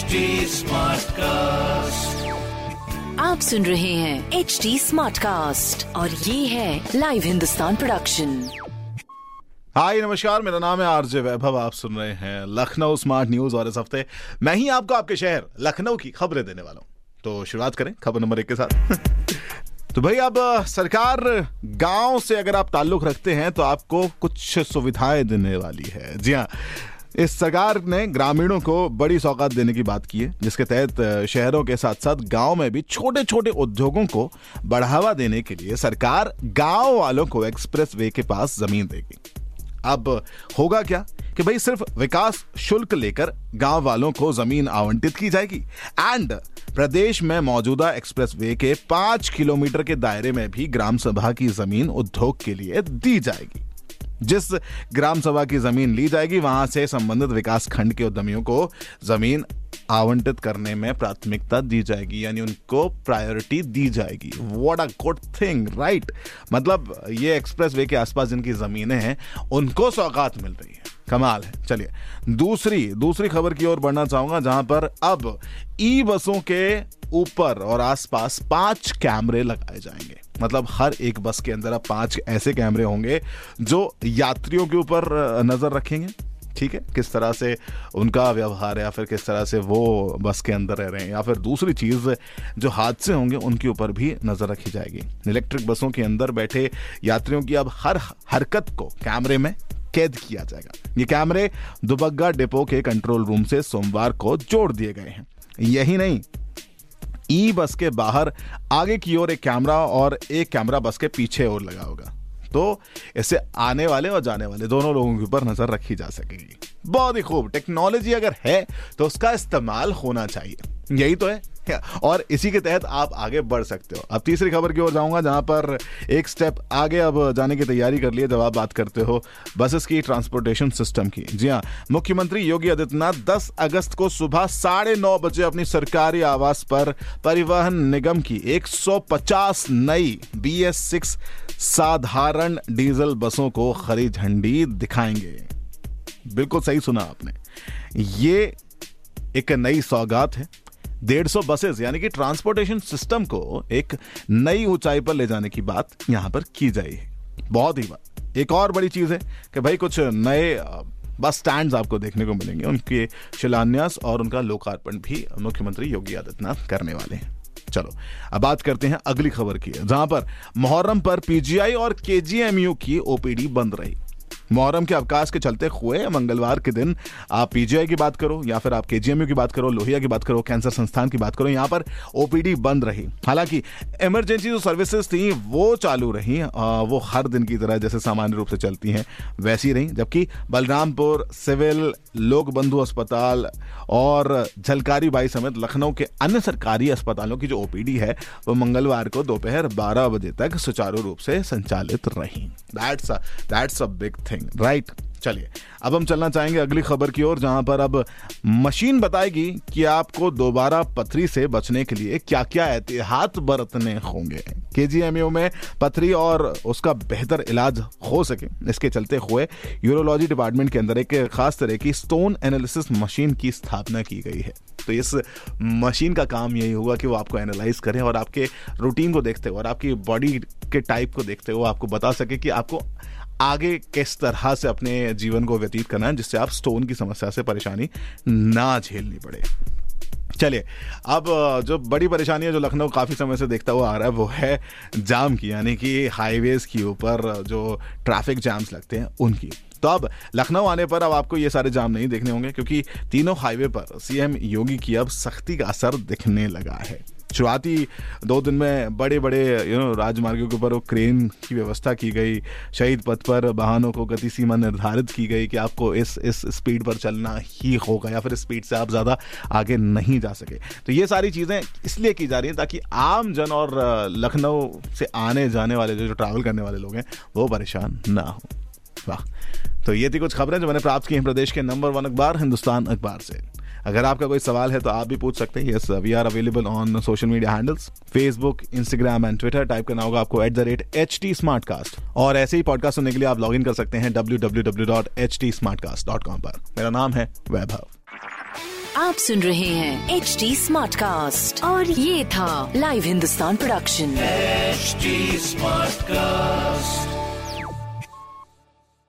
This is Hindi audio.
HD Smartcast. आप सुन रहे हैं एच डी स्मार्ट कास्ट और ये है लाइव हिंदुस्तान प्रोडक्शन हाय नमस्कार मेरा नाम है आरजे वैभव आप सुन रहे हैं लखनऊ स्मार्ट न्यूज़ और इस हफ़्ते मैं ही आपको आपके शहर लखनऊ की खबरें देने वाला हूँ। तो शुरुआत करें खबर नंबर एक के साथ। तो भाई अब सरकार गाँव से अगर आप ताल्लुक रखते हैं तो आपको कुछ सुविधाएँ देने वाली है। जी हाँ इस सरकार ने ग्रामीणों को बड़ी सौगात देने की बात की है, जिसके तहत शहरों के साथ साथ गाँव में भी छोटे छोटे उद्योगों को बढ़ावा देने के लिए सरकार गाँव वालों को एक्सप्रेस वे के पास ज़मीन देगी। अब होगा क्या कि भाई सिर्फ़ विकास शुल्क लेकर गाँव वालों को ज़मीन आवंटित की जाएगी? एंड प्रदेश में मौजूदा एक्सप्रेस वे के पाँच किलोमीटर के दायरे में भी ग्राम सभा की ज़मीन उद्योग के लिए दी जाएगी। जिस ग्राम सभा की ज़मीन ली जाएगी, वहाँ से संबंधित विकास खंड के उद्यमियों को ज़मीन आवंटित करने में प्राथमिकता दी जाएगी, यानी उनको प्रायोरिटी दी जाएगी। What a good thing right मतलब ये एक्सप्रेस वे के आसपास जिनकी जमीनें हैं, उनको सौगात मिल रही है। कमाल है। चलिए, दूसरी दूसरी खबर की ओर बढ़ना चाहूँगा, जहाँ पर अब ई बसों के ऊपर और आसपास पाँच कैमरे लगाए जाएँगे। मतलब हर एक बस के अंदर अब पाँच ऐसे कैमरे होंगे जो यात्रियों के ऊपर नज़र रखेंगे। ठीक है? किस तरह से उनका व्यवहार है या फिर किस तरह से वो बस के अंदर रह रहे हैं, या फिर दूसरी चीज़ जो हादसे होंगे, उनके ऊपर भी नज़र रखी जाएगी। इलेक्ट्रिक बसों के अंदर बैठे यात्रियों की अब हर हरकत को कैमरे में कैद किया जाएगा। ये कैमरे दुबग्गा डिपो के कंट्रोल रूम से सोमवार को जोड़ दिए गए हैं। यही नहीं ई बस के बाहर आगे की ओर एक कैमरा और एक कैमरा बस के पीछे और लगा होगा। तो इससे आने वाले और जाने वाले दोनों लोगों के ऊपर नज़र रखी जा सकेगी। बहुत ही खूब। टेक्नोलॉजी अगर है तो उसका इस्तेमाल होना चाहिए। यही तो है। और इसी के तहत आप आगे बढ़ सकते हो। अब तीसरी खबर की ओर जाऊँगा, जहाँ पर एक स्टेप आगे अब जाने की तैयारी कर लिए जब आप बात करते हो बसेस की ट्रांसपोर्टेशन सिस्टम की। जी हाँ मुख्यमंत्री योगी आदित्यनाथ 10 अगस्त को सुबह साढ़े नौ बजे अपनी सरकारी आवास पर परिवहन निगम की 150 नई बी एस सिक्स साधारण डीजल बसों को हरी झंडी दिखाएँगे। बिल्कुल सही सुना आपने। ये एक नई सौगात है। डेढ़ सौ बसेस यानी कि ट्रांसपोर्टेशन सिस्टम को एक नई ऊंचाई पर ले जाने की बात यहाँ पर की जाई है। बहुत ही बात। एक और बड़ी चीज़ है कि भाई कुछ नए बस स्टैंड्स आपको देखने को मिलेंगे। उनके शिलान्यास और उनका लोकार्पण भी मुख्यमंत्री योगी आदित्यनाथ करने वाले हैं। चलो, अब बात करते हैं अगली खबर की, जहाँ पर मुहर्रम पर पीजीआई और केजीएमयू की ओपीडी बंद रही। मुहर्रम के अवकाश के चलते हुए मंगलवार के दिन आप पीजीआई की बात करो या फिर आप केजीएमयू की बात करो, लोहिया की बात करो, कैंसर संस्थान की बात करो, यहाँ पर ओपीडी बंद रही। हालाँकि इमरजेंसी जो सर्विसेज़ थी, वो चालू रही वो हर दिन की तरह जैसे सामान्य रूप से चलती हैं, वैसी रही, जबकि बलरामपुर सिविल लोक बंधु अस्पताल और झलकारी बाई समेत लखनऊ के अन्य सरकारी अस्पतालों की जो ओपीडी है, वो मंगलवार को दोपहर 12 बजे तक सुचारू रूप से संचालित रही। That's that's a big thing right चलिए, अब हम चलना चाहेंगे अगली खबर की ओर, जहाँ पर अब मशीन बताएगी कि आपको दोबारा पथरी से बचने के लिए क्या क्या एहतियात बरतने होंगे। केजीएमयू में पथरी और उसका बेहतर इलाज हो सके। इसके चलते हुए यूरोलॉजी डिपार्टमेंट के अंदर एक खास तरह की स्टोन एनालिसिस मशीन की स्थापना की गई है। तो इस मशीन का काम यही होगा कि वो आपको एनालाइज करें और आपके रूटीन को देखते हुए और आपकी बॉडी के टाइप को देखते हुए आपको बता सके कि आपको आगे किस तरह से अपने जीवन को व्यतीत करना है, जिससे आप स्टोन की समस्या से परेशानी ना झेलनी पड़े। चलिए, अब जो बड़ी परेशानी है, जो लखनऊ काफ़ी समय से देखता हुआ आ रहा है, वो है जाम की, यानी कि हाईवेज के ऊपर जो ट्रैफ़िक जाम्स लगते हैं, उनकी। तो अब, लखनऊ आने पर अब आपको ये सारे जाम नहीं देखने होंगे, क्योंकि तीनों हाईवे पर सीएम योगी की अब सख्ती का असर दिखने लगा है। शुरुआती दो दिन में बड़े बड़े यू नो राजमार्गों के ऊपर क्रेन की व्यवस्था की गई, शहीद पथ पर वाहनों को गति सीमा निर्धारित की गई कि आपको इस इस स्पीड पर चलना ही होगा या फिर स्पीड से आप ज़्यादा आगे नहीं जा सके। तो ये सारी चीज़ें इसलिए की जा रही हैं ताकि आम जन और लखनऊ से आने जाने वाले जो जो ट्रैवल करने वाले लोग हैं, वो परेशान ना हो। वाह। तो ये थी कुछ खबरें जो मैंने प्राप्त की हैं प्रदेश के नंबर वन अखबार, हिंदुस्तान अखबार से। अगर आपका कोई सवाल है तो आप भी पूछ सकते हैं। Yes we are available on social media handles Facebook Instagram and Twitter type करना होगा आपको at the rate H T Smartcast और ऐसे ही पॉडकास्ट सुनने के लिए आप लॉग इन कर सकते हैं W W W dot H T Smartcast dot com पर। मेरा नाम है वैभव। आप सुन रहे हैं एच टी स्मार्ट कास्ट और ये था live Hindustan production HD Smartcast.